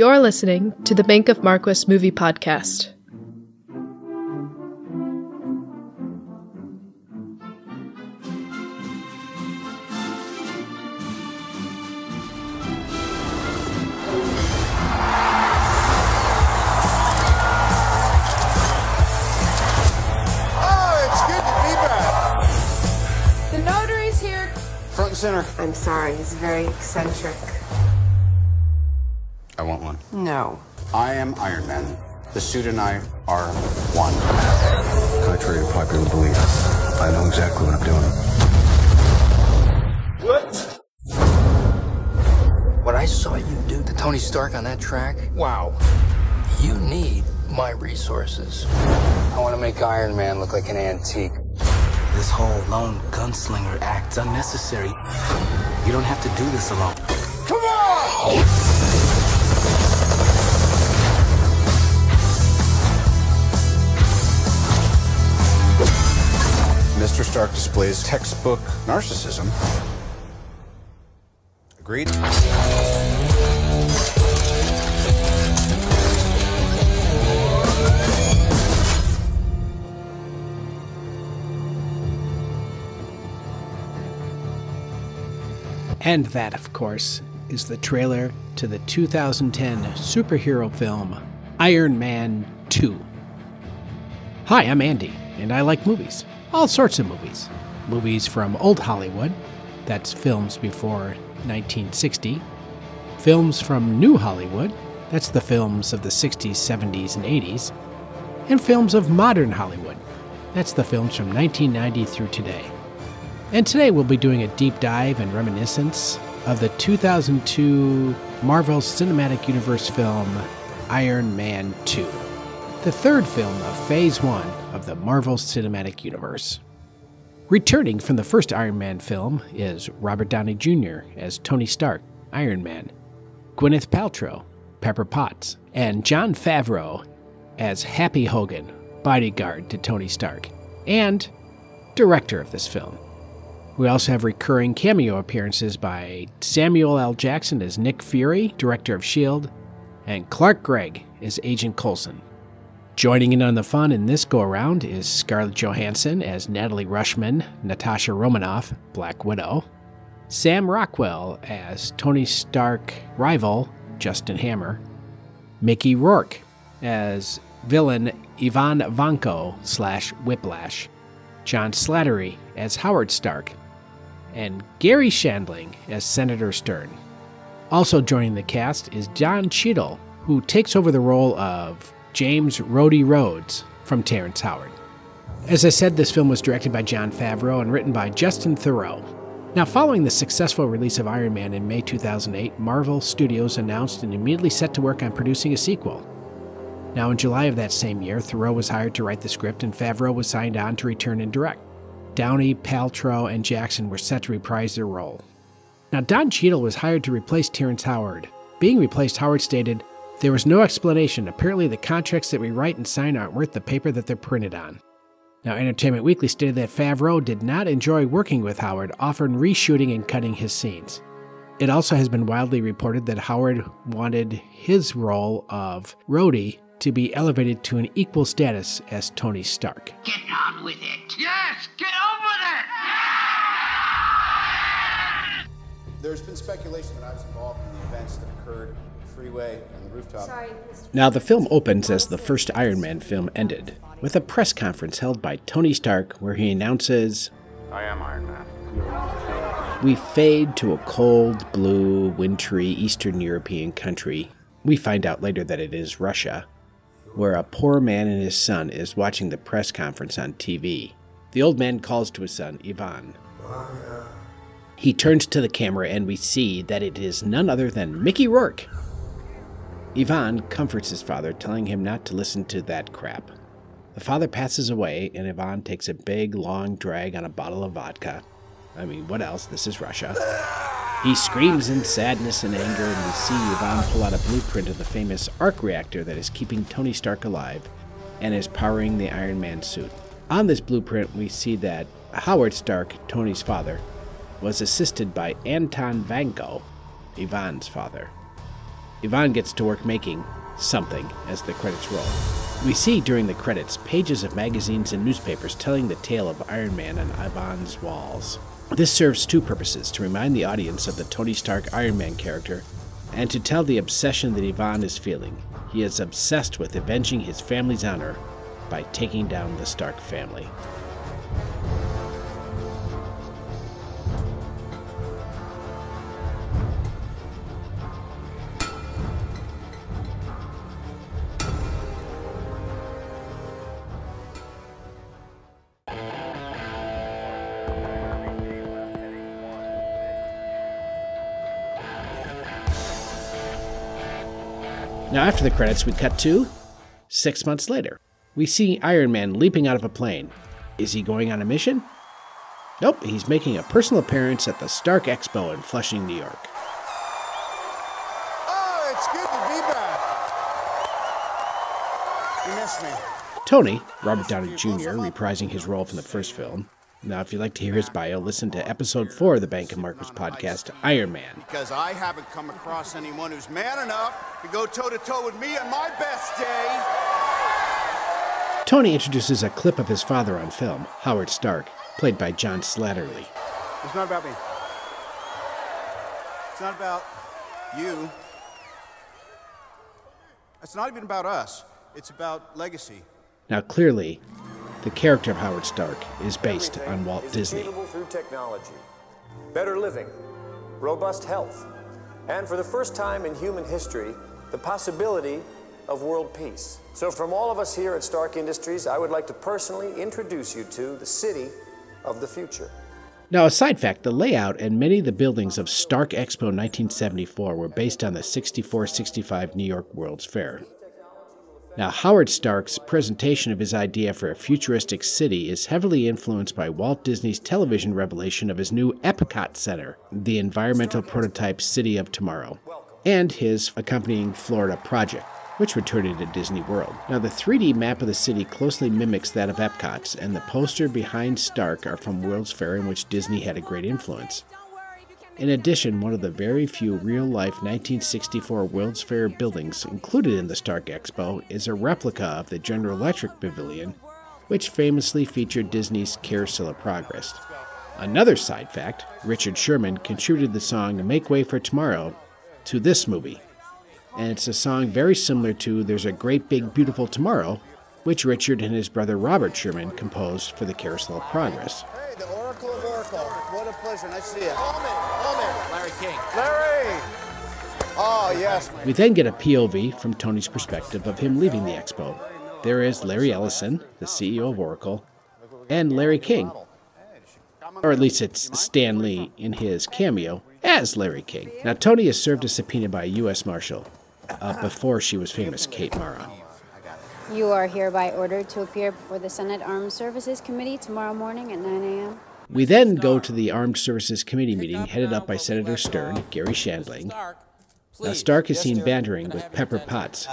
You're listening to the Bank of Marquis Movie Podcast. Oh, it's good to be back. The notary's here. Front and center. I'm sorry, he's very eccentric. I. No. I am Iron Man. The suit and I are one. Contrary to popular belief, I know exactly what I'm doing. What? What I saw you do to Tony Stark on that track, wow. You need my resources. I want to make Iron Man look like an antique. This whole lone gunslinger act's unnecessary. You don't have to do this alone. Come on! Mr. Stark displays textbook narcissism. Agreed? And that, of course, is the trailer to the 2010 superhero film Iron Man 2. Hi, I'm Andy, and I like movies. All sorts of movies. Movies from old Hollywood, that's films before 1960. Films from new Hollywood, that's the films of the 60s, 70s, and 80s. And films of modern Hollywood, that's the films from 1990 through today. And today we'll be doing a deep dive and reminiscence of the 2002 Marvel Cinematic Universe film Iron Man 2, the third film of Phase 1 of the Marvel Cinematic Universe. Returning from the first Iron Man film is Robert Downey Jr. as Tony Stark, Iron Man, Gwyneth Paltrow, Pepper Potts, and Jon Favreau as Happy Hogan, bodyguard to Tony Stark, and director of this film. We also have recurring cameo appearances by Samuel L. Jackson as Nick Fury, director of S.H.I.E.L.D., and Clark Gregg as Agent Coulson. Joining in on the fun in this go around is Scarlett Johansson as Natalie Rushman, Natasha Romanoff, Black Widow, Sam Rockwell as Tony Stark rival, Justin Hammer, Mickey Rourke as villain Ivan Vanko slash Whiplash, John Slattery as Howard Stark, and Garry Shandling as Senator Stern. Also joining the cast is Don Cheadle, who takes over the role of James Rhodey Rhodes from Terrence Howard. As I said, this film was directed by Jon Favreau and written by Justin Theroux. Now, following the successful release of Iron Man in May 2008, Marvel Studios announced and immediately set to work on producing a sequel. Now, in July of that same year, Theroux was hired to write the script and Favreau was signed on to return and direct. Downey, Paltrow, and Jackson were set to reprise their role. Now, Don Cheadle was hired to replace Terrence Howard. Being replaced, Howard stated, There was no explanation. Apparently, the contracts that we write and sign aren't worth the paper that they're printed on. Now, Entertainment Weekly stated that Favreau did not enjoy working with Howard, often reshooting and cutting his scenes. It also has been widely reported that Howard wanted his role of Rhodey to be elevated to an equal status as Tony Stark. Get on with it. Yes, get on with it. There's been speculation that I was involved in the events that occurred on the freeway and the rooftop. Sorry, Now, the film opens as the first Iron Man film ended, with a press conference held by Tony Stark where he announces I am Iron Man. We fade to a cold, blue, wintry Eastern European country. We find out later that it is Russia, where a poor man and his son is watching the press conference on TV. The old man calls to his son, Ivan. He turns to the camera and we see that it is none other than Mickey Rourke. Ivan comforts his father, telling him not to listen to that crap. The father passes away, and Ivan takes a big, long drag on a bottle of vodka. I mean, what else? This is Russia. He screams in sadness and anger, and we see Ivan pull out a blueprint of the famous arc reactor that is keeping Tony Stark alive and is powering the Iron Man suit. On this blueprint, we see that Howard Stark, Tony's father, was assisted by Anton Vanko, Ivan's father. Ivan gets to work making something as the credits roll. We see during the credits pages of magazines and newspapers telling the tale of Iron Man on Ivan's walls. This serves two purposes to remind the audience of the Tony Stark Iron Man character and to tell the obsession that Ivan is feeling. He is obsessed with avenging his family's honor by taking down the Stark family. After the credits, we cut to six months later. We see Iron Man leaping out of a plane. Is he going on a mission? Nope, he's making a personal appearance at the Stark Expo in Flushing, New York. Oh, it's good to be back. You missed me. Tony, Robert Downey Jr., reprising his role from the first film. Now, if you'd like to hear his bio, listen to episode 4 of the Bank of Marcus podcast, Iron Man. Because I haven't come across anyone who's man enough to go toe to toe with me on my best day. Tony introduces a clip of his father on film, Howard Stark, played by John Slattery. It's not about me. It's not about you. It's not even about us. It's about legacy. Now, clearly, the character of Howard Stark is based on Walt is Disney. through technology, better living, robust health, and for the first time in human history, the possibility of world peace. So, from all of us here at Stark Industries, I would like to personally introduce you to the city of the future. Now, a side fact the layout and many of the buildings of Stark Expo 1974 were based on the 64 65 New York World's Fair. Now, Howard Stark's presentation of his idea for a futuristic city is heavily influenced by Walt Disney's television revelation of his new Epcot Center, the environmental prototype City of Tomorrow, and his accompanying Florida project, which would turn into Disney World. Now, the 3D map of the city closely mimics that of Epcot's, and the poster behind Stark are from World's Fair, in which Disney had a great influence. In addition, one of the very few real life 1964 World's Fair buildings included in the Stark Expo is a replica of the General Electric Pavilion, which famously featured Disney's Carousel of Progress. Another side fact Richard Sherman contributed the song Make Way for Tomorrow to this movie. And it's a song very similar to There's a Great Big Beautiful Tomorrow, which Richard and his brother Robert Sherman composed for the Carousel of Progress. Hey, the Oracle of Oracle. What a pleasure. Nice to see you. Holman, Holman. Larry King. Larry! Oh, yes. We then get a POV from Tony's perspective of him leaving the expo. There is Larry Ellison, the CEO of Oracle, and Larry King. Or at least it's Stan Lee in his cameo as Larry King. Now, Tony is served a subpoena by a U.S. Marshal uh, before she was famous, Kate Mara. You are hereby ordered to appear before the Senate Armed Services Committee tomorrow morning at 9 a.m. We then go to the Armed Services Committee meeting headed up by Senator Stern, Garry Shandling. Now, Stark is seen bantering with Pepper Potts,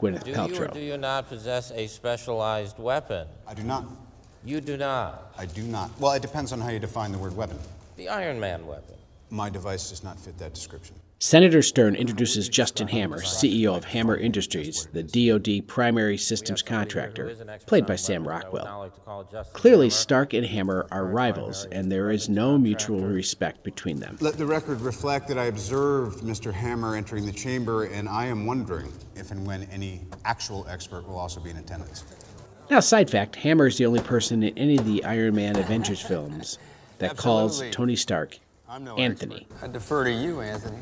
Gwyneth Do you or do you not possess a specialized weapon? I do not. You do not. I do not. Well, it depends on how you define the word weapon. The Iron Man weapon. My device does not fit that description. Senator Stern introduces Justin Hammer, CEO of Hammer Industries, the DoD primary systems contractor, played by Sam Rockwell. Clearly, Stark and Hammer are rivals, and there is no mutual respect between them. Let the record reflect that I observed Mr. Hammer entering the chamber, and I am wondering if and when any actual expert will also be in attendance. Now, side fact Hammer is the only person in any of the Iron Man Avengers films that calls Tony Stark no Anthony. I defer to you, Anthony.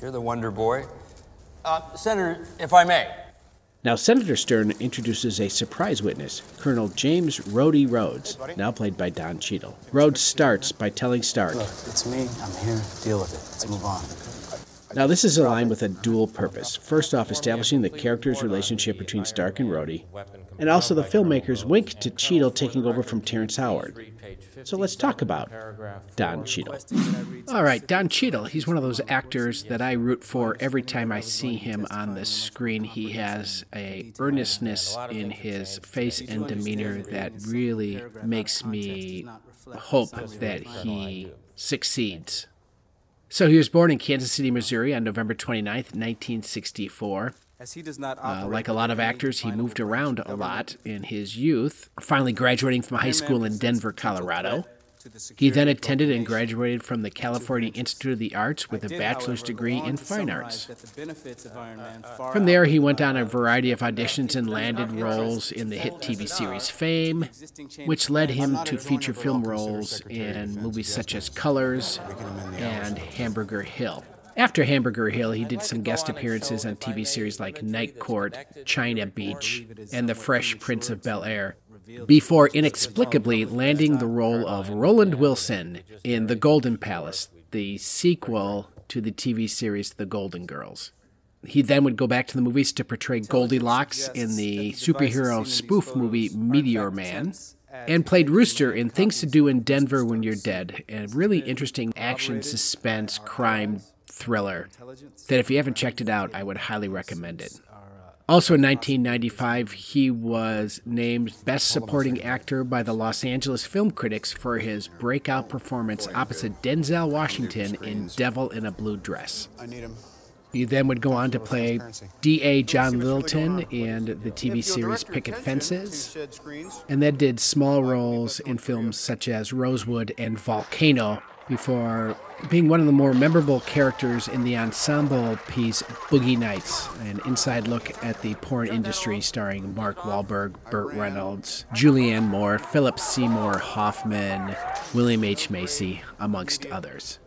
You're the Wonder Boy. Uh, Senator, if I may. Now, Senator Stern introduces a surprise witness, Colonel James Rhodey Rhodes, now played by Don Cheadle. Rhodes starts by telling Stark, Look, it's me. I'm here. Deal with it. Let's move on. Now, this is a line with a dual purpose. First off, establishing the character's relationship between Stark and Rhodey, and also the filmmakers wink to Cheadle taking over from Terrence Howard. So let's talk about Don Cheadle. All right, Don Cheadle. He's one of those actors that I root for every time I see him on the screen. He has a earnestness in his face and demeanor that really makes me hope that he succeeds. So he was born in Kansas City, Missouri on November 29th, 1964. As he does not uh, like a lot of actors, he moved around a lot in his youth, finally graduating from high school in Denver, Colorado. He then attended and graduated from the California Institute of the Arts with a bachelor's degree in fine arts. Uh, uh, from there, he went on a variety of auditions and landed roles in the hit TV series Fame, which led him to feature film roles in movies such as Colors and Hamburger Hill. After Hamburger Hill, he did some guest appearances on TV series like Night Court, China Beach, and The Fresh Prince of Bel Air, before inexplicably landing the role of Roland Wilson in The Golden Palace, the sequel to the TV series The Golden Girls. He then would go back to the movies to portray Goldilocks in the superhero spoof movie Meteor Man, and played Rooster in Things to Do in Denver When You're Dead, a really interesting action, suspense, crime thriller that if you haven't checked it out, I would highly recommend it. Also in 1995, he was named Best Supporting Actor by the Los Angeles Film Critics for his breakout performance opposite Denzel Washington in Devil in a Blue Dress. He then would go on to play D.A. John Littleton in the TV series Picket Fences, and then did small roles in films such as Rosewood and Volcano before being one of the more memorable characters in the ensemble piece Boogie Nights, an inside look at the porn industry starring Mark Wahlberg, Burt Reynolds, Julianne Moore, Philip Seymour Hoffman, William H. Macy, amongst others.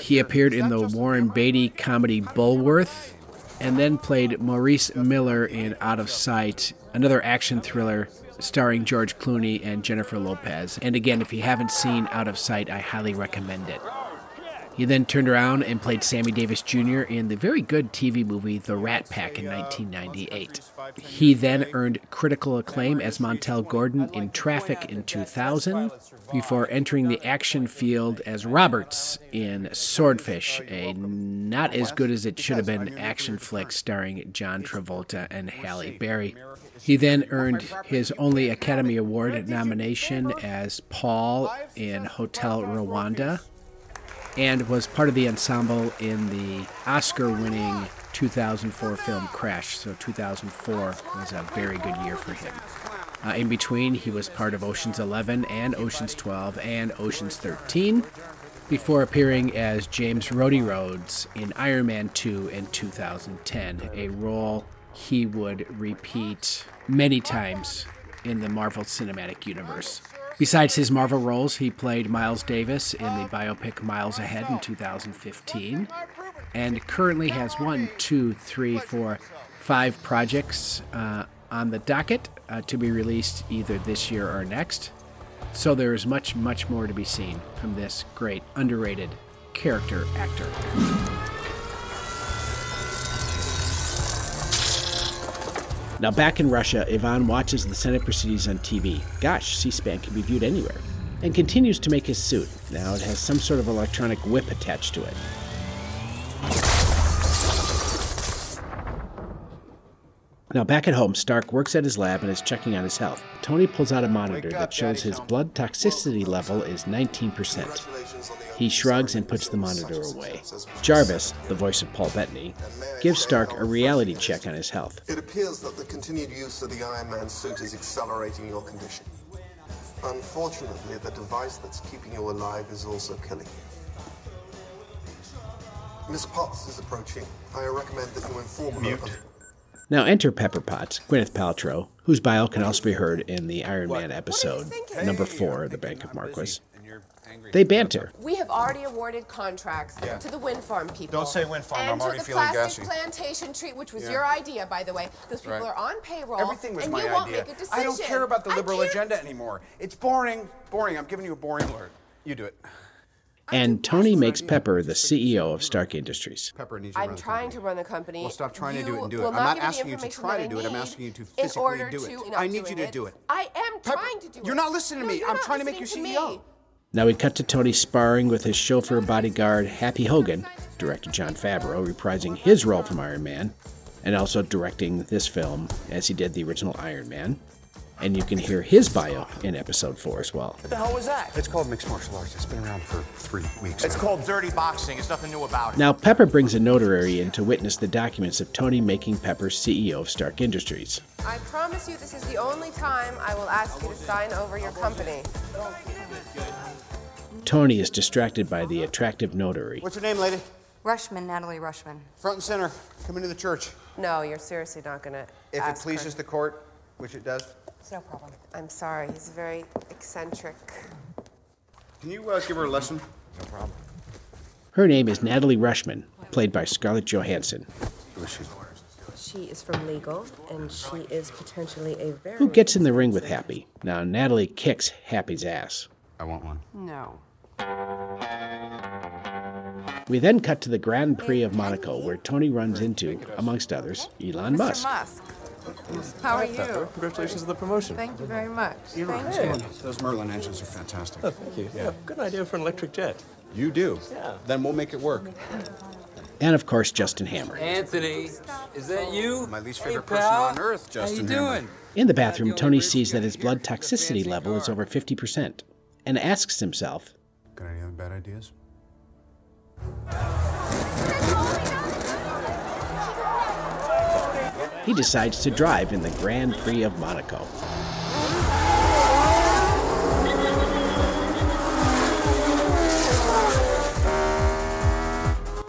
He appeared in the Warren Beatty comedy Bulworth and then played Maurice Miller in Out of Sight, another action thriller starring George Clooney and Jennifer Lopez. And again, if you haven't seen Out of Sight, I highly recommend it. He then turned around and played Sammy Davis Jr. in the very good TV movie The Rat Pack in 1998. He then earned critical acclaim as Montel Gordon in Traffic in 2000, before entering the action field as Roberts in Swordfish, a not as good as it should have been action flick starring John Travolta and Halle Berry. He then earned his only Academy Award nomination as Paul in Hotel Rwanda and was part of the ensemble in the Oscar winning 2004 film Crash. So 2004 was a very good year for him. Uh, in between, he was part of Ocean's 11 and Ocean's 12 and Ocean's 13 before appearing as James Rhodey Rhodes in Iron Man 2 in 2010, a role he would repeat many times in the Marvel Cinematic Universe. Besides his Marvel roles, he played Miles Davis in the biopic Miles Ahead in 2015, and currently has one, two, three, four, five projects uh, on the docket uh, to be released either this year or next. So there is much, much more to be seen from this great, underrated character actor. Now, back in Russia, Ivan watches the Senate proceedings on TV. Gosh, C SPAN can be viewed anywhere. And continues to make his suit. Now, it has some sort of electronic whip attached to it. Now, back at home, Stark works at his lab and is checking on his health. Tony pulls out a monitor that shows his blood toxicity level is 19%. He shrugs and puts the monitor away. Jarvis, the voice of Paul Bettany, gives Stark a reality check on his health. It appears that the continued use of the Iron Man suit is accelerating your condition. Unfortunately, the device that's keeping you alive is also killing you. Miss Potts is approaching. I recommend that you inform her of now enter Pepper Potts, Gwyneth Paltrow, whose bio can also be heard in the Iron Man episode, number four, The Bank of Marquis. They banter. We have already awarded contracts Yeah. to the wind farm people. Don't say wind farm, And I'm already feeling to already the plastic gassy. plantation tree, which was Yeah. your idea, by the way. Those people Right. are on payroll. Everything was and my you won't idea. make a decision. I don't care about the I liberal can't- agenda anymore. It's boring. Boring. I'm giving you a boring alert. You do it. And Tony makes Pepper the CEO of Stark Industries. Pepper needs I'm trying to run the company. Well, stop trying to do it and do it. will I'm not not give me the asking you to information try that to do it. I'm need asking you to in physically order do to it. not I need doing you to do it. I am trying to do it. You're not listening to No, me. you're I'm not trying to make you listening CEO. me. Now we cut to Tony sparring with his chauffeur bodyguard Happy Hogan, director Jon Favreau, reprising his role from Iron Man, and also directing this film as he did the original Iron Man. And you can hear his bio in episode 4 as well. What the hell was that? It's called mixed martial arts. It's been around for three weeks. It's called dirty boxing. There's nothing new about it. Now, Pepper brings a notary in to witness the documents of Tony making Pepper CEO of Stark Industries. I promise you this is the only time I will ask you to sign over your company. Tony is distracted by the attractive notary. What's your name, lady? Rushman, Natalie Rushman. Front and center. Come into the church. No, you're seriously not gonna If ask it pleases her. the court, which it does. It's no problem. I'm sorry, he's very eccentric. Can you uh, give her a lesson? No problem. Her name is Natalie Rushman, played by Scarlett Johansson. Who is she? She is from legal, and she is potentially a very. Who gets in the ring with Happy? Now, Natalie kicks Happy's ass. I want one. No. We then cut to the Grand Prix of Monaco, where Tony runs into, amongst others, Elon Musk. Musk. How are you? Congratulations on the promotion. Thank you very much. Elon, Thank you. those Merlin engines are fantastic. Oh, thank you. Yeah, good idea for an electric jet. You do. Yeah. Then we'll make it work. And of course, Justin Hammer. Anthony, is that you? Oh, my least Hey, favorite person on earth, Justin How are you Hammer. doing? In the bathroom, Tony sees that his blood toxicity level is over 50% and asks himself, Got any other bad ideas? He decides to drive in the Grand Prix of Monaco.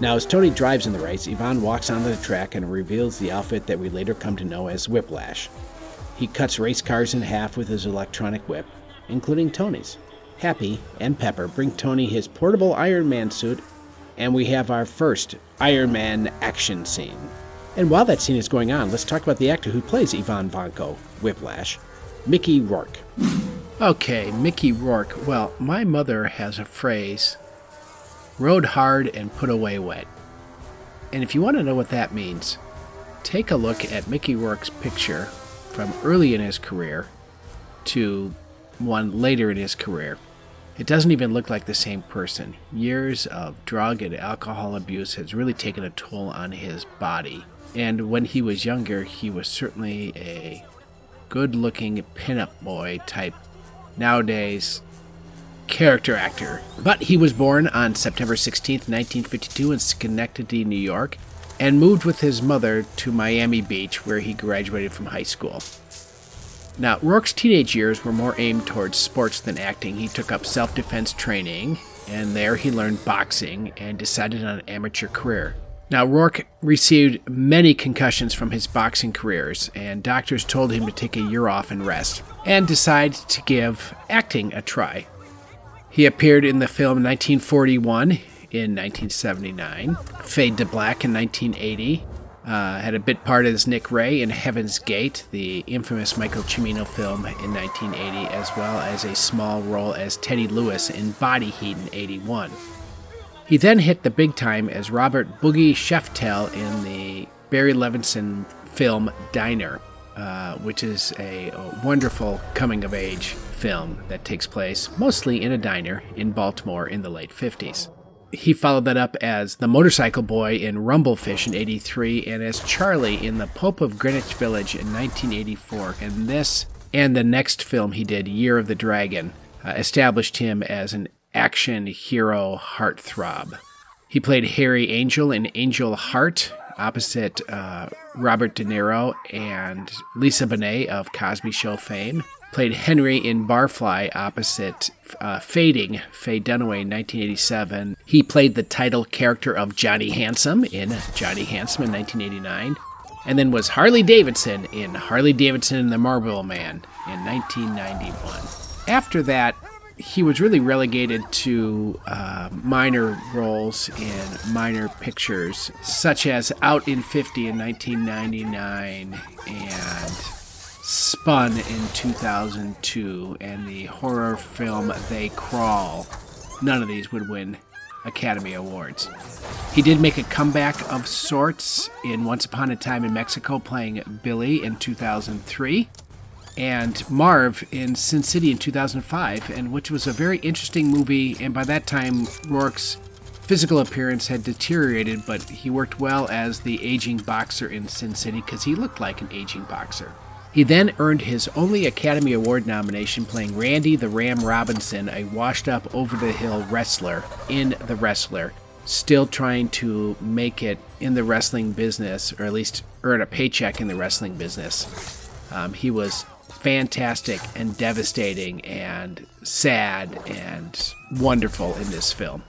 Now, as Tony drives in the race, Ivan walks onto the track and reveals the outfit that we later come to know as Whiplash. He cuts race cars in half with his electronic whip, including Tony's. Happy and Pepper bring Tony his portable Iron Man suit, and we have our first Iron Man action scene. And while that scene is going on, let's talk about the actor who plays Ivan Vanko, Whiplash, Mickey Rourke. Okay, Mickey Rourke. Well, my mother has a phrase rode hard and put away wet. And if you want to know what that means, take a look at Mickey Rourke's picture from early in his career to one later in his career. It doesn't even look like the same person. Years of drug and alcohol abuse has really taken a toll on his body. And when he was younger, he was certainly a good looking pinup boy type. Nowadays, character actor. But he was born on September 16, 1952, in Schenectady, New York, and moved with his mother to Miami Beach, where he graduated from high school. Now, Rourke's teenage years were more aimed towards sports than acting. He took up self defense training, and there he learned boxing and decided on an amateur career. Now, Rourke received many concussions from his boxing careers, and doctors told him to take a year off and rest, and decided to give acting a try. He appeared in the film 1941 in 1979, Fade to Black in 1980, uh, had a bit part as Nick Ray in Heaven's Gate, the infamous Michael Cimino film in 1980, as well as a small role as Teddy Lewis in Body Heat in 81. He then hit the big time as Robert Boogie Sheftel in the Barry Levinson film Diner, uh, which is a, a wonderful coming of age film that takes place mostly in a diner in Baltimore in the late 50s. He followed that up as the motorcycle boy in Rumblefish in 83 and as Charlie in The Pope of Greenwich Village in 1984. And this and the next film he did, Year of the Dragon, uh, established him as an action hero heartthrob. He played Harry Angel in Angel Heart opposite uh, Robert De Niro and Lisa Bonet of Cosby Show fame. Played Henry in Barfly opposite uh, Fading, Faye Dunaway in 1987. He played the title character of Johnny Handsome in Johnny Handsome in 1989. And then was Harley Davidson in Harley Davidson and the Marlboro Man in 1991. After that, he was really relegated to uh, minor roles in minor pictures, such as Out in 50 in 1999 and Spun in 2002 and the horror film They Crawl. None of these would win Academy Awards. He did make a comeback of sorts in Once Upon a Time in Mexico, playing Billy in 2003 and Marv in Sin City in 2005, and which was a very interesting movie. And by that time, Rourke's physical appearance had deteriorated, but he worked well as the aging boxer in Sin City because he looked like an aging boxer. He then earned his only Academy Award nomination playing Randy the Ram Robinson, a washed up, over the hill wrestler in The Wrestler, still trying to make it in the wrestling business, or at least earn a paycheck in the wrestling business. Um, he was fantastic and devastating and sad and wonderful in this film.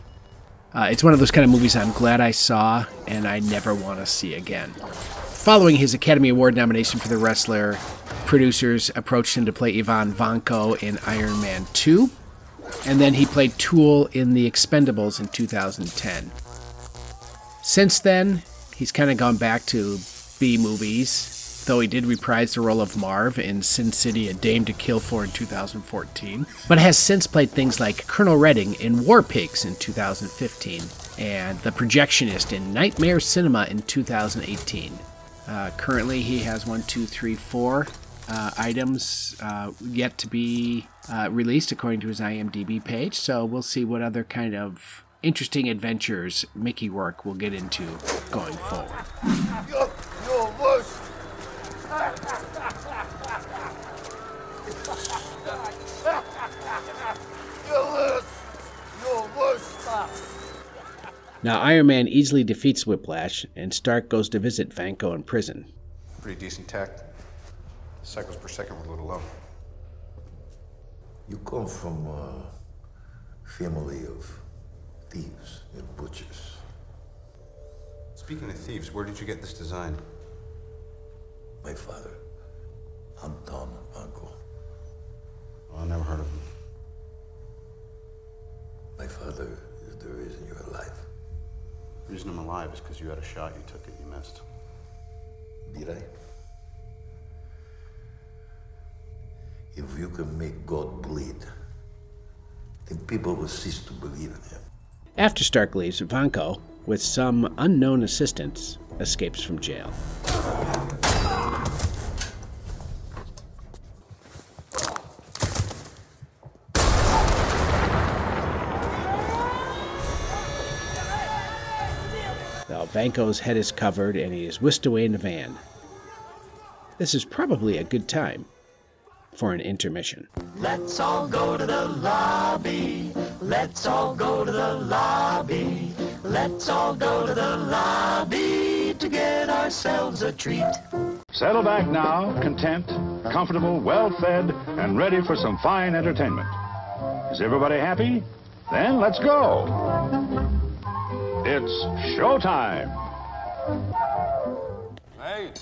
Uh, it's one of those kind of movies I'm glad I saw and I never want to see again. Following his Academy Award nomination for The Wrestler, producers approached him to play Ivan Vanko in Iron Man 2, and then he played Tool in The Expendables in 2010. Since then, he's kind of gone back to B movies, though he did reprise the role of Marv in Sin City A Dame to Kill For in 2014, but has since played things like Colonel Redding in War Pigs in 2015 and The Projectionist in Nightmare Cinema in 2018. Uh, currently, he has one, two, three, four uh, items uh, yet to be uh, released according to his IMDb page. So we'll see what other kind of interesting adventures Mickey Rourke will get into going forward. Now, Iron Man easily defeats Whiplash, and Stark goes to visit Vanko in prison. Pretty decent tech. Cycles per second were a little low. You come from a family of thieves and butchers. Speaking of thieves, where did you get this design? My father, Anton Vanko. Oh, I never heard of him. My father is the reason you're alive. The reason I'm alive is because you had a shot, you took it, you missed. Did I? If you can make God bleed, then people will cease to believe in him. After Stark leaves, Vanko, with some unknown assistance, escapes from jail. Now, Vanko's head is covered and he is whisked away in a van. This is probably a good time for an intermission. Let's all go to the lobby. Let's all go to the lobby. Let's all go to the lobby to get ourselves a treat. Settle back now, content, comfortable, well fed, and ready for some fine entertainment. Is everybody happy? Then let's go. It's showtime. Hey,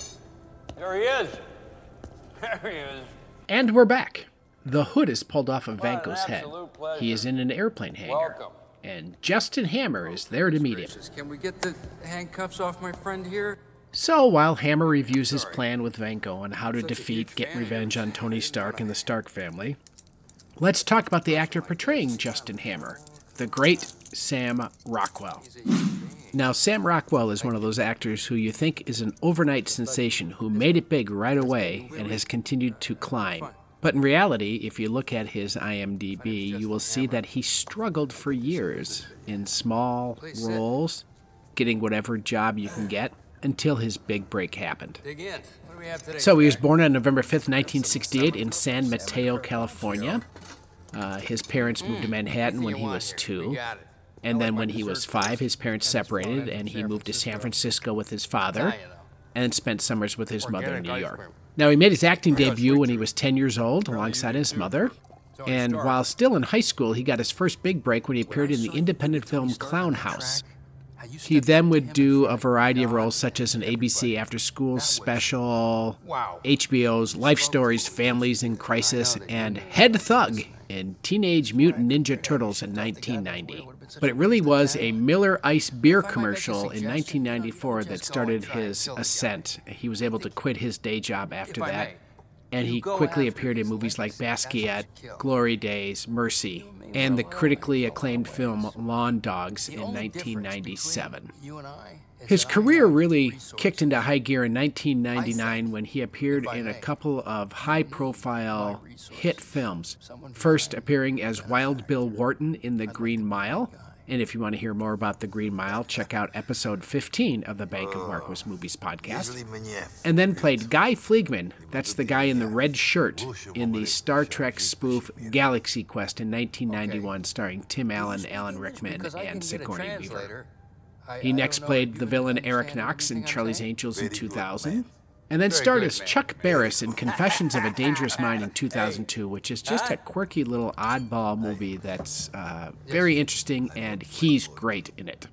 there he is. There he is. And we're back. The hood is pulled off of What Vanko's head. pleasure. He is in an airplane hangar. Welcome. And Justin Hammer is there to meet him. Can we get the handcuffs off my friend here? So while Hammer reviews his plan with Vanko on how to defeat, get revenge on Tony Stark and the Stark family, let's talk about the actor portraying Justin Hammer, the great Sam Rockwell. Now, Sam Rockwell is one of those actors who you think is an overnight sensation who made it big right away and has continued to climb. But in reality, if you look at his IMDb, you will see that he struggled for years in small roles, getting whatever job you can get, until his big break happened. So he was born on November 5th, 1968, in San Mateo, California. Uh, his parents moved to Manhattan when he was two. And then when he was five, his parents separated and he moved to San Francisco with his father and spent summers with his mother in New York. Now, he made his acting debut when he was 10 years old alongside his mother. And while still in high school, he got his first big break when he appeared in the independent film Clown House. He then would do a variety of roles, such as an ABC After School special, HBO's Life Stories, Families in Crisis, and Head Thug in Teenage Mutant Ninja Turtles in 1990. But it really was a Miller Ice beer commercial in 1994 that started his ascent. He was able to quit his day job after that, and he quickly appeared in movies like Basquiat, Glory Days, Mercy, and the critically acclaimed film Lawn Dogs in 1997. His career really kicked into high gear in 1999 when he appeared in a couple of high profile hit films. First appearing as Wild Bill Wharton in The Green Mile. And if you want to hear more about The Green Mile, check out episode 15 of the Bank of Marquis Movies podcast. And then played Guy Fleegman, that's the guy in the red shirt, in the Star Trek spoof Galaxy Quest in 1991, starring Tim Allen, Alan Rickman, and Sigourney Weaver. He next played the villain Eric Knox in Charlie's Angels in 2000, and then starred as Chuck Barris in Confessions of a Dangerous Mind in 2002, which is just a quirky little oddball movie that's uh, very interesting, and he's great in it.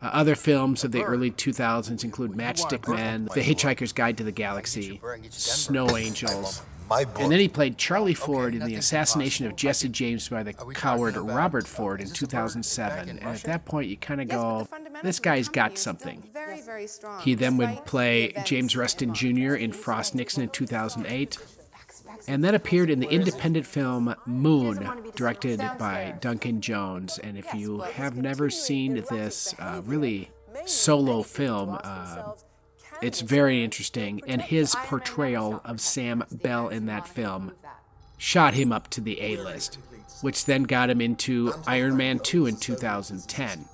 Uh, other films of the early 2000s include Matchstick Men, The Hitchhiker's Guide to the Galaxy, Snow Angels, and then he played Charlie Ford in the assassination of Jesse James by the coward Robert Ford in 2007. And at that point, you kind of go, this guy's got something. Very, very strong. He then would play James Reston Jr. in Frost Nixon in 2008, and then appeared in the independent film Moon, directed by Duncan Jones. And if you have never seen this uh, really solo film, uh, it's very interesting, and his portrayal of Sam Bell in that film shot him up to the A list, which then got him into Iron Man 2 in 2010.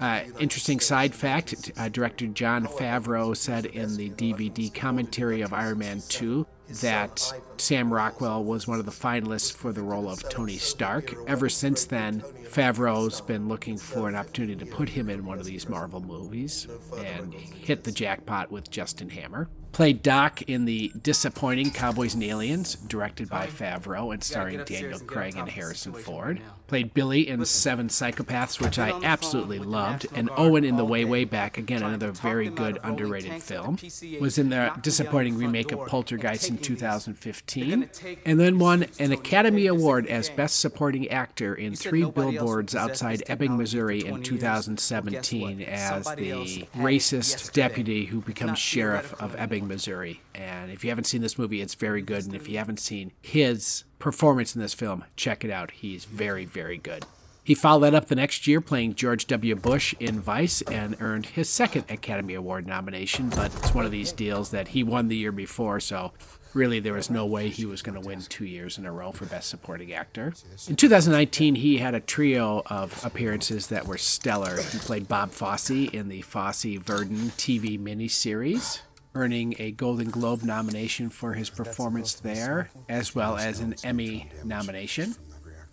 Uh, interesting side fact uh, director Jon Favreau said in the DVD commentary of Iron Man 2 that Sam Rockwell was one of the finalists for the role of Tony Stark. Ever since then, Favreau's been looking for an opportunity to put him in one of these Marvel movies and hit the jackpot with Justin Hammer. Played Doc in the disappointing Cowboys and Aliens, directed by Favreau and starring Daniel Craig and Harrison Ford. Played Billy in Seven Psychopaths, which I absolutely loved, and Owen in The Way Way Back, again, another very good underrated film. Was in the disappointing remake of Poltergeist in 2015, and then won an Academy Award as Best Supporting Actor in Three Billboards Outside Ebbing, Missouri in 2017 as the racist deputy who becomes sheriff of Ebbing, Missouri. And if you haven't seen this movie, it's very good. And if you haven't seen his performance in this film, check it out. He's very, very good. He followed that up the next year playing George W. Bush in Vice and earned his second Academy Award nomination, but it's one of these deals that he won the year before, so really there was no way he was going to win two years in a row for Best Supporting Actor. In 2019, he had a trio of appearances that were stellar. He played Bob Fosse in the Fosse Verdon TV miniseries earning a Golden Globe nomination for his performance there, as well as an Emmy nomination.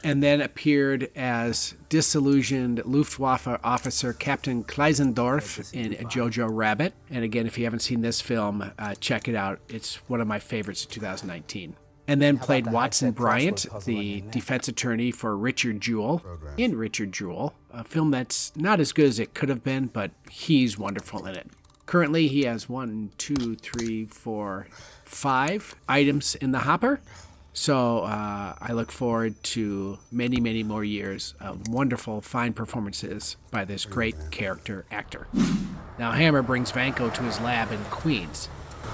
And then appeared as disillusioned Luftwaffe officer Captain Klenzendorf in Jojo Rabbit. And again, if you haven't seen this film, uh, check it out. It's one of my favorites of 2019. And then played Watson Bryant, the defense attorney for Richard Jewell, in Richard Jewell, a film that's not as good as it could have been, but he's wonderful in it. Currently, he has one, two, three, four, five items in the hopper. So uh, I look forward to many, many more years of wonderful, fine performances by this great character actor. Now, Hammer brings Vanko to his lab in Queens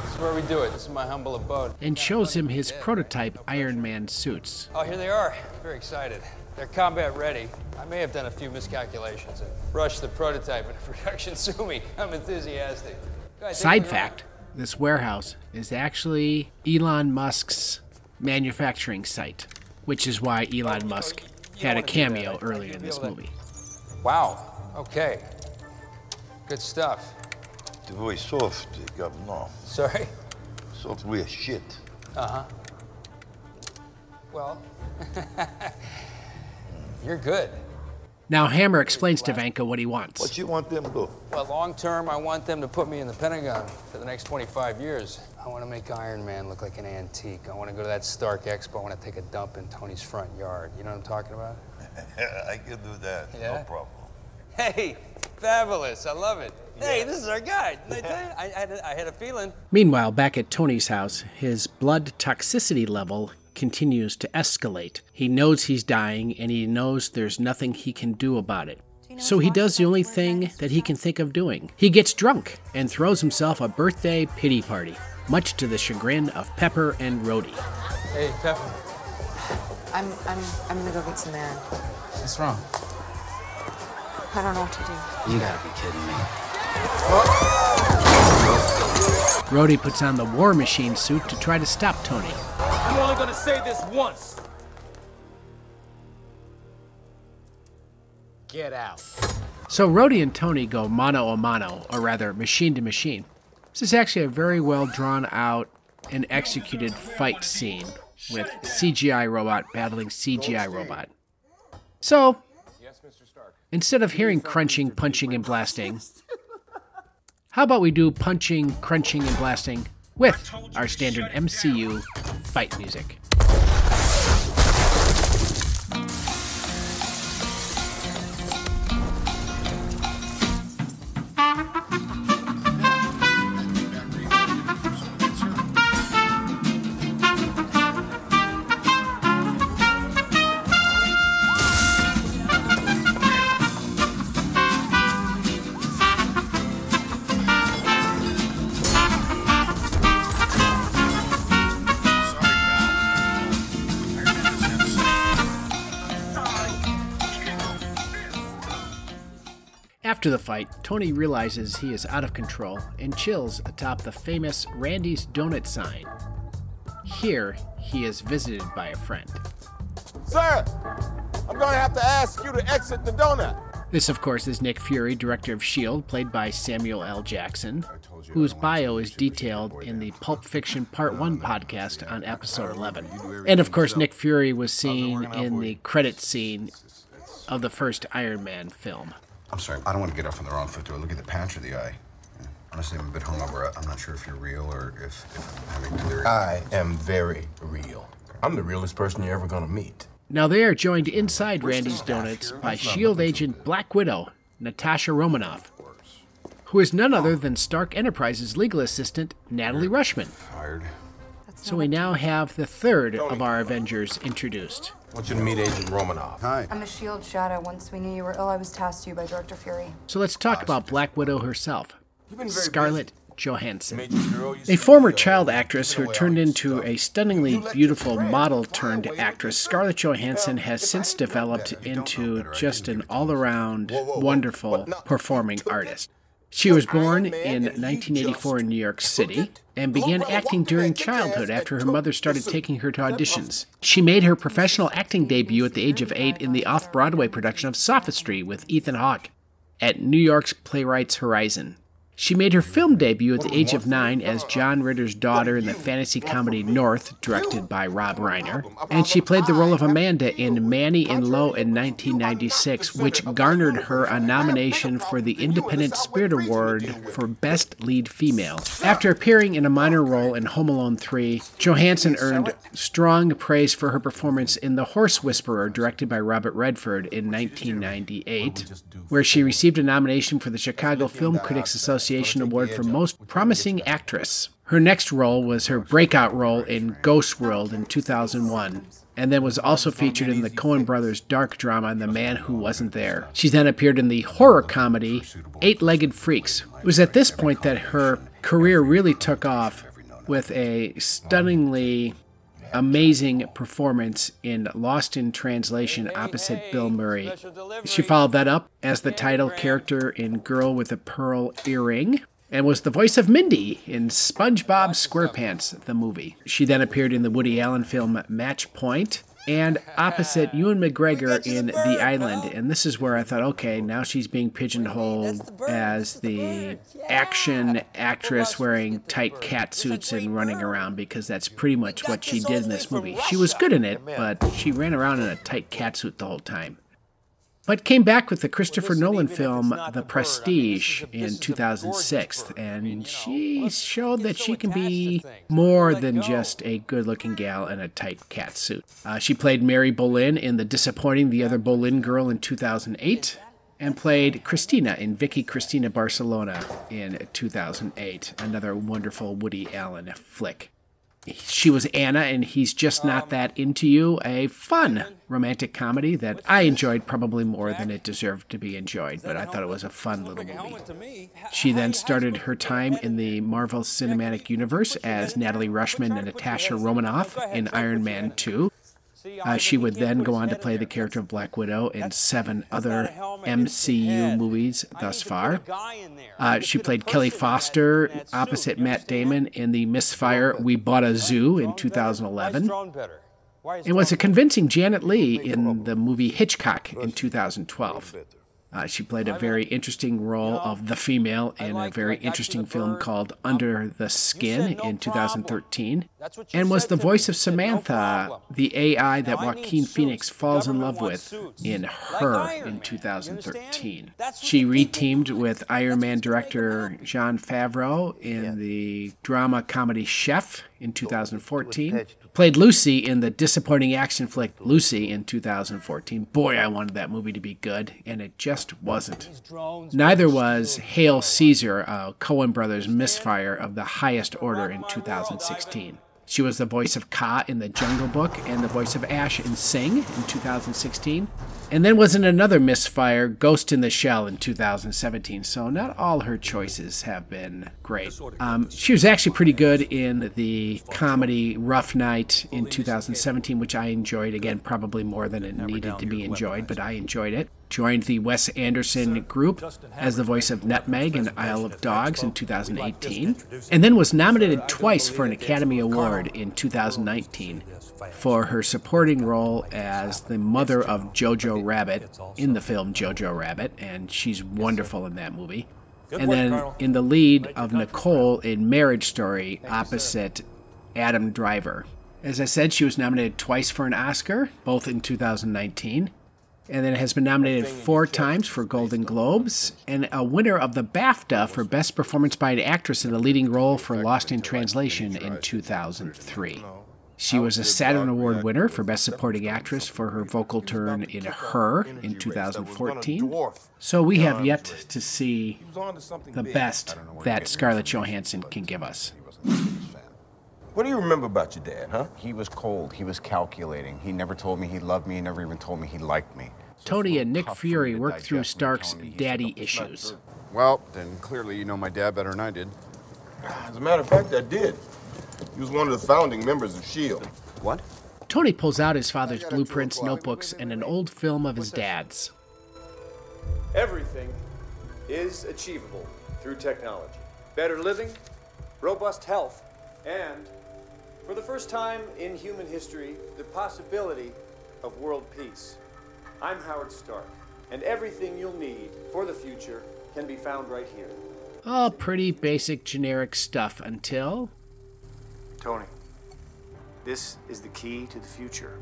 This is where we do it. This is my humble abode. and shows him his prototype Iron Man suits. Oh, here they are. Very excited. They're combat ready. I may have done a few miscalculations and rushed the prototype into production. Sue me. I'm enthusiastic. Side fact this warehouse is actually Elon Musk's manufacturing site, which is why Elon Musk had a cameo earlier in this movie. Wow. Okay. Good stuff. The very soft, Governor. Sorry? Software shit. Uh huh. Well, you're good. Now, Hammer explains to Vanko what he wants. What you want them to do? Well, long term, I want them to put me in the Pentagon for the next 25 years. I want to make Iron Man look like an antique. I want to go to that Stark Expo. I want to take a dump in Tony's front yard. You know what I'm talking about? I can do that. Yeah? No problem. Hey, fabulous. I love it. Hey, this is our guy. I tell you? I, I, had a- I had a feeling. Meanwhile, back at Tony's house, his blood toxicity level continues to escalate. He knows he's dying, and he knows there's nothing he can do about it. So he does the only thing that he can think of doing. He gets drunk and throws himself a birthday pity party, much to the chagrin of Pepper and Rhodey. Hey, Pepper. I'm, I'm, I'm gonna go get some air. What's wrong? I don't know what to do. You gotta be kidding me. Rhodey puts on the War Machine suit to try to stop Tony. I'm only gonna say this once. Get out. So Rhodey and Tony go mano a mano, or rather, machine to machine. This is actually a very well drawn out and executed fight scene with CGI robot battling CGI robot. So, instead of hearing crunching, punching, and blasting, how about we do punching, crunching, and blasting with our standard MCU fight music? After the fight, Tony realizes he is out of control and chills atop the famous Randy's Donut sign. Here, he is visited by a friend. Sir, I'm going to have to ask you to exit the donut. This, of course, is Nick Fury, director of S.H.I.E.L.D., played by Samuel L. Jackson, whose bio is detailed in the Pulp Fiction Part 1 podcast on episode 11. And, of course, Nick Fury was seen in the credit scene of the first Iron Man film. I'm sorry, I don't want to get off on the wrong foot. Do I look at the patch or the eye? Honestly, I'm a bit hungover. I'm not sure if you're real or if, if I'm having delirium. I am very real. I'm the realest person you're ever gonna meet. Now they are joined inside Randy's Donuts by S.H.I.E.L.D. agent Black Widow, Natasha Romanoff, who is none other than Stark Enterprises legal assistant Natalie Rushman. Fired. So we now have the third of our Avengers introduced. I want you to meet Agent Romanoff. Hi. I'm a SHIELD shadow. Once we knew you were ill, I was tasked to you by Director Fury. So let's talk about Black Widow herself, Scarlett Johansson. Major girl, you A former uh, child actress who turned into a stunningly beautiful model turned actress, Scarlett Johansson has since developed into just an all around wonderful performing artist. She was born in 1984 in New York City and began acting during childhood after her mother started taking her to auditions. She made her professional acting debut at the age of eight in the off Broadway production of Sophistry with Ethan Hawke at New York's Playwrights Horizon. She made her film debut at the age of nine as John Ritter's daughter in the fantasy comedy North, directed by Rob Reiner, and she played the role of Amanda in Manny and Lo in 1996, which garnered her a nomination for the Independent Spirit Award for Best Lead Female. After appearing in a minor role in Home Alone 3, Johansson earned strong praise for her performance in The Horse Whisperer, directed by Robert Redford in 1998, where she received a nomination for the Chicago Film Critics Association Award for Most Promising Actress. Her next role was her breakout role in Ghost World in 2001, and then was also featured in the Coen brothers' dark drama The Man Who Wasn't There. She then appeared in the horror comedy Eight Legged Freaks. It was at this point that her career really took off with a stunningly amazing performance in Lost in Translation opposite Bill Murray. She followed that up as the title character in Girl with a Pearl Earring and was the voice of Mindy in SpongeBob SquarePants, the movie. She then appeared in the Woody Allen film Match Point and opposite Ewan McGregor in The Island. And this is where I thought, okay, now she's being pigeonholed as the action actress wearing tight cat suits and running around because that's pretty much what she did in this movie. She was good in it, but she ran around in a tight cat suit the whole time. But came back with the Christopher Nolan film The Prestige in 2006, and she showed that she can be more than just a good looking gal in a tight cat suit. Uh, she played Mary Boleyn in The Disappointing The Other Boleyn Girl in 2008, and played Cristina in Vicky Cristina Barcelona in 2008, another wonderful Woody Allen flick. She was Anna, and he's just not that into you. A fun romantic comedy that I enjoyed probably more than it deserved to be enjoyed, but I thought it was a fun little movie. She then started her time in the Marvel Cinematic Universe as Natalie Rushman and Natasha Romanoff in Iron Man 2. Uh, she would then go on to play the character of Black Widow in seven other MCU movies thus far. Uh, she played Kelly Foster opposite Matt Damon in the Misfire We Bought a Zoo in 2011 and was a convincing Janet Leigh in the movie Hitchcock in 2012. Uh, she played a very interesting role of the female in a very interesting film called Under the Skin in 2013, and was the voice of Samantha, the AI that Joaquin Phoenix falls in love with in Her in 2013. She reteamed with Iron Man director Jon Favreau in the drama comedy Chef in 2014. Played Lucy in the disappointing action flick Lucy in 2014. Boy, I wanted that movie to be good, and it just wasn't. Neither was Hail Caesar, a Coen Brothers misfire of the highest order in 2016. She was the voice of Kaa in The Jungle Book and the voice of Ash in Sing in 2016. And then was in another misfire, Ghost in the Shell in 2017. So not all her choices have been great. Um, she was actually pretty good in the comedy Rough Night in 2017, which I enjoyed. Again, probably more than it needed to be enjoyed, but I enjoyed it. Joined the Wes Anderson group as the voice of Nutmeg in Isle of Dogs in 2018, and then was nominated twice for an Academy Award in 2019 for her supporting role as the mother of Jojo Rabbit in the film Jojo Rabbit, and she's wonderful in that movie. And then in the lead of Nicole in Marriage Story opposite Adam Driver. As I said, she was nominated twice for an Oscar, both in 2019 and then has been nominated four times for Golden Globes, and a winner of the BAFTA for Best Performance by an Actress in a Leading Role for Lost in Translation in 2003. She was a Saturn Award winner for Best Supporting Actress for her vocal turn in Her in 2014. So we have yet to see the best that Scarlett Johansson can give us. What do you remember about your dad, huh? He was cold. He was calculating. He never told me he loved me. He never even told me he liked me. Tony and Nick Fury worked through Stark's daddy issues. Well, then clearly you know my dad better than I did. As a matter of fact, I did. He was one of the founding members of S.H.I.E.L.D. What? Tony pulls out his father's blueprints, notebooks, and an old film of his dad's. Everything is achievable through technology. Better living, robust health, and, for the first time in human history, the possibility of world peace. I'm Howard Stark, and everything you'll need for the future can be found right here. All pretty basic, generic stuff until. Tony, this is the key to the future.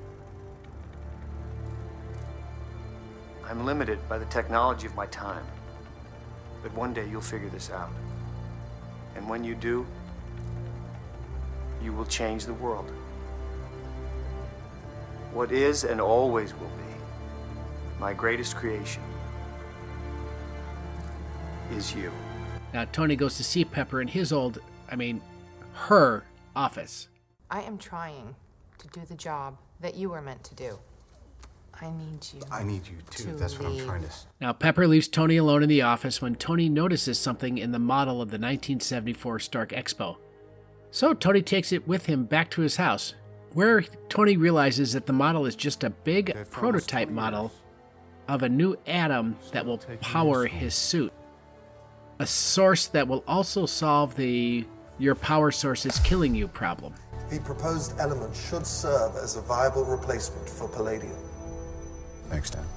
I'm limited by the technology of my time. But one day you'll figure this out. And when you do, you will change the world. What is and always will be my greatest creation is you. Now, Tony goes to see Pepper in his old, I mean, her office. I am trying to do the job that you were meant to do. I need you. I need you too. to That's what I'm trying to. s- Now, Pepper leaves Tony alone in the office when Tony notices something in the model of the 1974 Stark Expo. So, Tony takes it with him back to his house, where Tony realizes that the model is just a big prototype model of a new atom that will power his suit. A source that will also solve the your power source is killing you problem. The proposed element should serve as a viable replacement for palladium. Next time.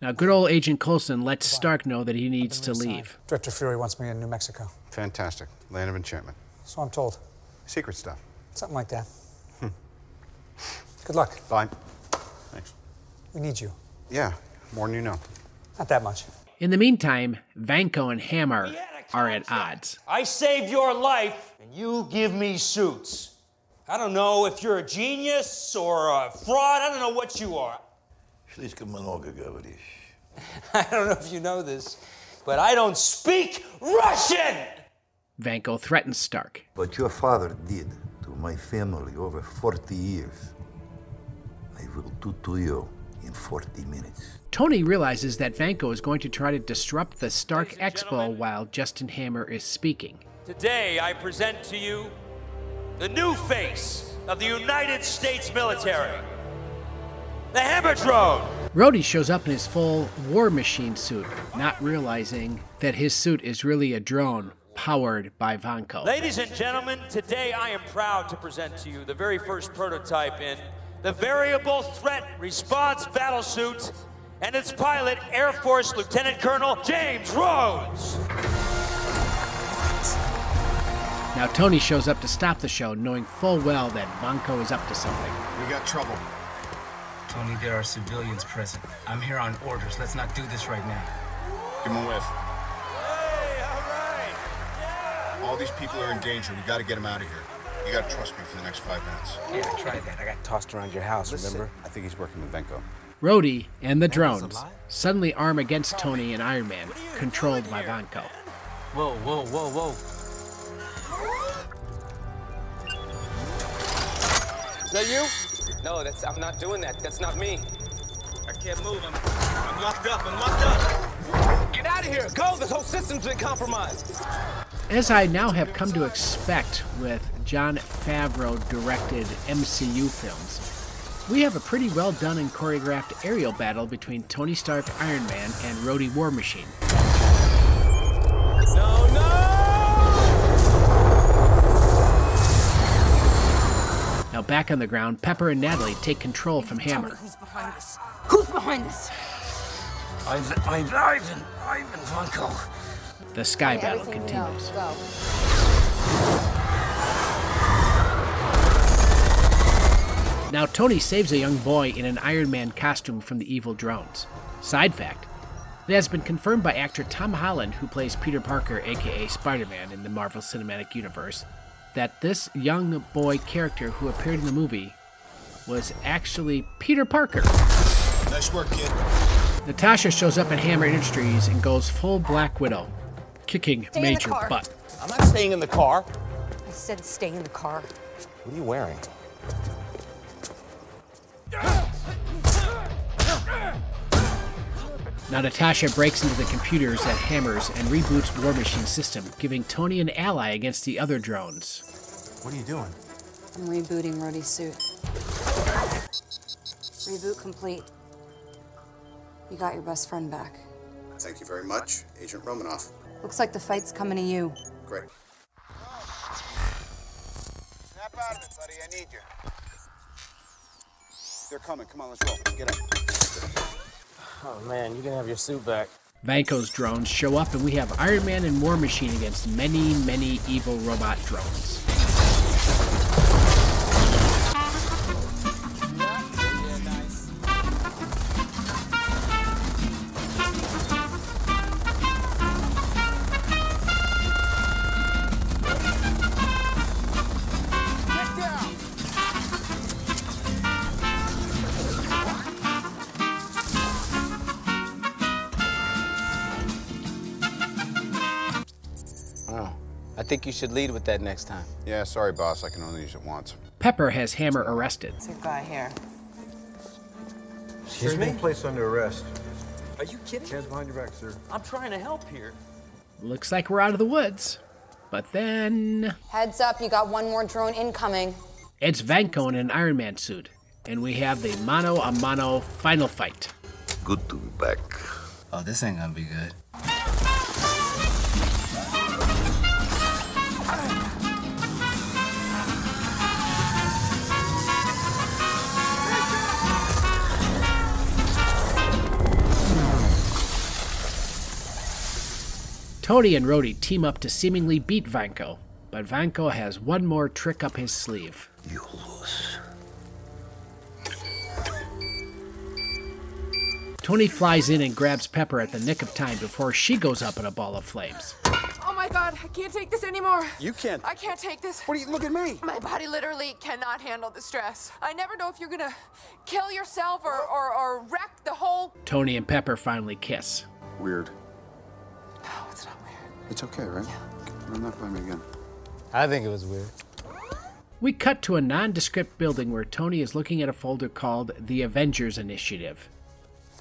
Now, good old Agent Coulson lets Stark know that he needs to leave. Director Fury wants me in New Mexico. Fantastic. Land of enchantment. So I'm told. Secret stuff. Something like that. Hmm. Good luck. Bye. Thanks. We need you. Yeah, more than you know. Not that much. In the meantime, Vanko and Hammer are at odds. I saved your life, and you give me suits. I don't know if you're a genius or a fraud. I don't know what you are. I don't know if you know this, but I don't speak Russian! Vanko threatens Stark. What your father did to my family over 40 years, I will do to you in 40 minutes. Tony realizes that Vanko is going to try to disrupt the Stark Expo while Justin Hammer is speaking. Today, I present to you the new face of the United States military. the Hammer Drone. Rhodey shows up in his full War Machine suit, not realizing that his suit is really a drone powered by Vanko. Ladies and gentlemen, today I am proud to present to you the very first prototype in the Variable Threat Response Battlesuit and its pilot, Air Force Lieutenant Colonel James Rhodes. Now Tony shows up to stop the show, knowing full well that Vanko is up to something. We got trouble. Tony, there are civilians present. I'm here on orders. Let's not do this right now. Give him a whiff. All these people are in danger. We got to get them out of here. You got to trust me for the next five minutes. Yeah, I tried that. I got tossed around your house, remember? I think he's working with Vanko. Rhodey and the drones suddenly arm against Tony and Iron Man, controlled by Vanko. Whoa, whoa, whoa, whoa. Is that you? No, that's I'm not doing that. That's not me. I can't move. I'm, I'm locked up. I'm locked up. Get out of here. Go. This whole system's been compromised. As I now have come to expect with Jon Favreau directed MCU films, we have a pretty well done and choreographed aerial battle between Tony Stark Iron Man and Rhodey War Machine. No, no! Now back on the ground, Pepper and Natalie take control from Hammer. Who's behind this? Who's behind this? Ivan, Ivan, Ivan, Ivan Vanko. The sky Okay, battle everything you know, continues. Now Tony saves a young boy in an Iron Man costume from the evil drones. Side fact, it has been confirmed by actor Tom Holland, who plays Peter Parker, aka Spider Man, in the Marvel Cinematic Universe, that this young boy character who appeared in the movie was actually Peter Parker. Nice work, kid. Natasha shows up at Hammer Industries and goes full Black Widow, kicking Stay Major butt. I'm not staying in the car. I said stay in the car. What are you wearing? Now Natasha breaks into the computers at Hammers and reboots War Machine's system, giving Tony an ally against the other drones. What are you doing? I'm rebooting Rhodey's suit. Reboot complete. You got your best friend back. Thank you very much, Agent Romanoff. Looks like the fight's coming to you. Great. Snap out of it, buddy. I need you. They're coming. Come on, let's roll. Get up. Oh man, you can have your suit back. Vanko's drones show up, and we have Iron Man and War Machine against many, many evil robot drones. Think you should lead with that next time. Yeah, sorry, boss. I can only use it once. Pepper has Hammer arrested. It's a guy here. Excuse me? Placed under arrest. Are you kidding? Hands behind your back, sir. I'm trying to help here. Looks like we're out of the woods. But then Heads up, you got one more drone incoming. it's Vanko in an Iron Man suit, and we have the mano a mano final fight. Good to be back. Oh, this ain't gonna be good. Tony and Rhodey team up to seemingly beat Vanko, but Vanko has one more trick up his sleeve. You lose. Tony flies in and grabs Pepper at the nick of time before she goes up in a ball of flames. Oh my god, I can't take this anymore. You can't. I can't take this. What are you look at me? My body literally cannot handle the stress. I never know if you're gonna kill yourself or, or, or wreck the whole. Tony and Pepper finally kiss. Weird. It's okay, right? Yeah. Run that by me again. I think it was weird. We cut to a nondescript building where Tony is looking at a folder called The Avengers Initiative.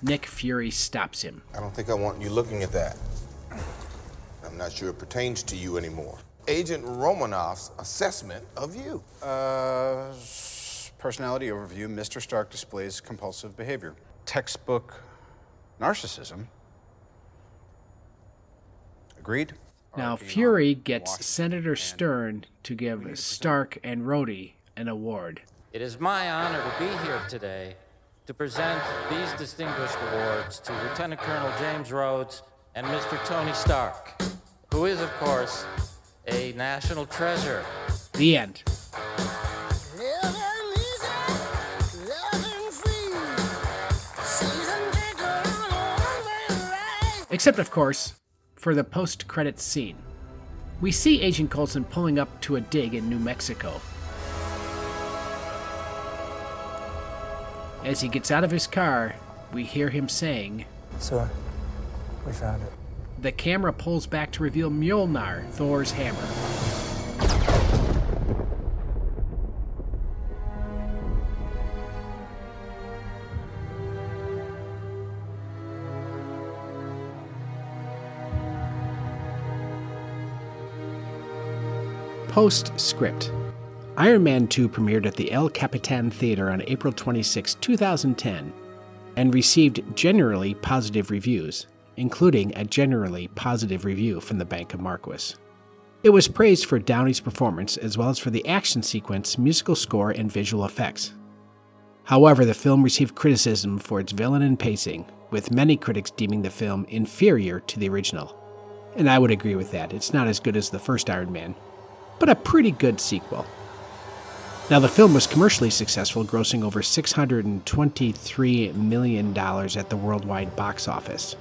Nick Fury stops him. I don't think I want you looking at that. I'm not sure it pertains to you anymore. Agent Romanoff's assessment of you. Uh, personality overview, Mr. Stark displays compulsive behavior. Textbook narcissism. Agreed? Now, Fury gets Senator Stern to give Stark and Rhodey an award. It is my honor to be here today to present these distinguished awards to Lieutenant Colonel James Rhodes and Mr. Tony Stark, who is, of course, a national treasure. The end. Except, of course, for the post credits scene. We see Agent Coulson pulling up to a dig in New Mexico. As he gets out of his car, we hear him saying, Sir, we found it. The camera pulls back to reveal Mjolnir, Thor's hammer. Postscript Iron Man 2 premiered at the El Capitan Theater on April 26, 2010, and received generally positive reviews, including a generally positive review from the Bank of Marquis. It was praised for Downey's performance as well as for the action sequence, musical score, and visual effects. However, the film received criticism for its villain and pacing, with many critics deeming the film inferior to the original. And I would agree with that. It's not as good as the first Iron Man, but a pretty good sequel. Now, the film was commercially successful, grossing over $623 million at the worldwide box office.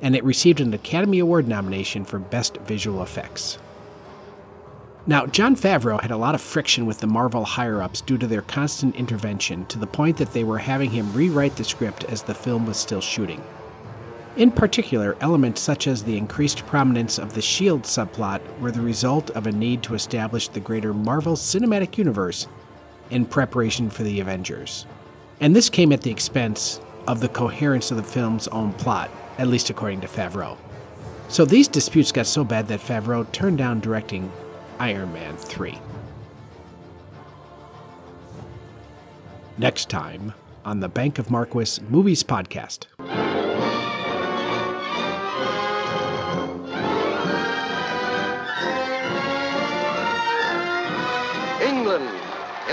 And it received an Academy Award nomination for Best Visual Effects. Now, Jon Favreau had a lot of friction with the Marvel higher ups due to their constant intervention, to the point that they were having him rewrite the script as the film was still shooting. In particular, elements such as the increased prominence of the S.H.I.E.L.D. subplot were the result of a need to establish the greater Marvel Cinematic Universe in preparation for the Avengers. And this came at the expense of the coherence of the film's own plot, at least according to Favreau. So these disputes got so bad that Favreau turned down directing Iron Man 3. Next time on the Bank of Marquis Movies Podcast.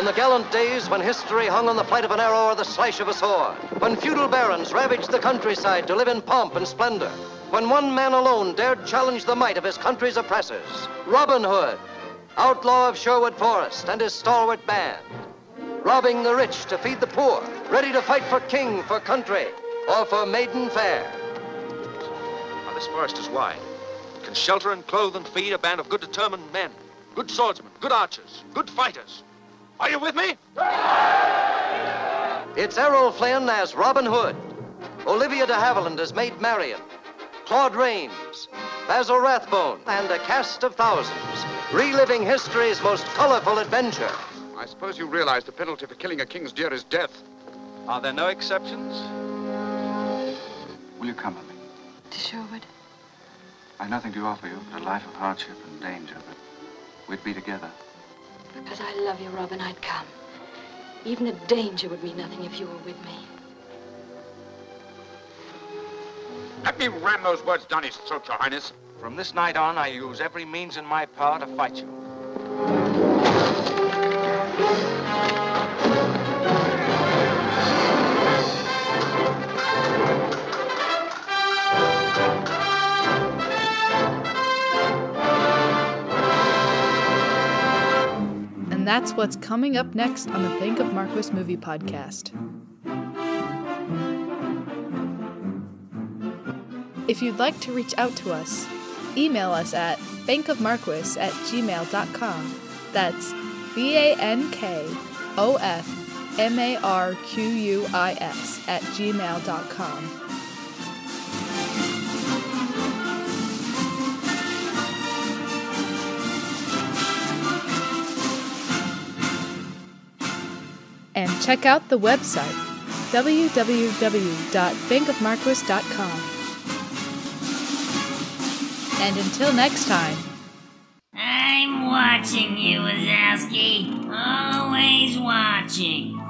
In the gallant days when history hung on the flight of an arrow or the slash of a sword, when feudal barons ravaged the countryside to live in pomp and splendor, when one man alone dared challenge the might of his country's oppressors, Robin Hood, outlaw of Sherwood Forest and his stalwart band, robbing the rich to feed the poor, ready to fight for king, for country, or for maiden fair. Now, this forest is wide. It can shelter and clothe and feed a band of good determined men, good swordsmen, good archers, good fighters. Are you with me? It's Errol Flynn as Robin Hood. Olivia de Havilland as Maid Marian. Claude Rains, Basil Rathbone, and a cast of thousands, reliving history's most colorful adventure. I suppose you realize the penalty for killing a king's deer is death. Are there no exceptions? Will you come with me? To Sherwood? I've nothing to offer you but a life of hardship and danger, but we'd be together. Because I love you, Robin, I'd come. Even a danger would mean nothing if you were with me. Let me ram those words down his throat, Your Highness. From this night on, I use every means in my power to fight you. That's what's coming up next on the Bank of Marquis Movie Podcast. If you'd like to reach out to us, email us at bankofmarquis at gmail.com. That's B A N K O F M A R Q U I S at gmail.com. check out the website www.bankofmarquis.com. And until next time, I'm watching you, Wazowski. Always watching.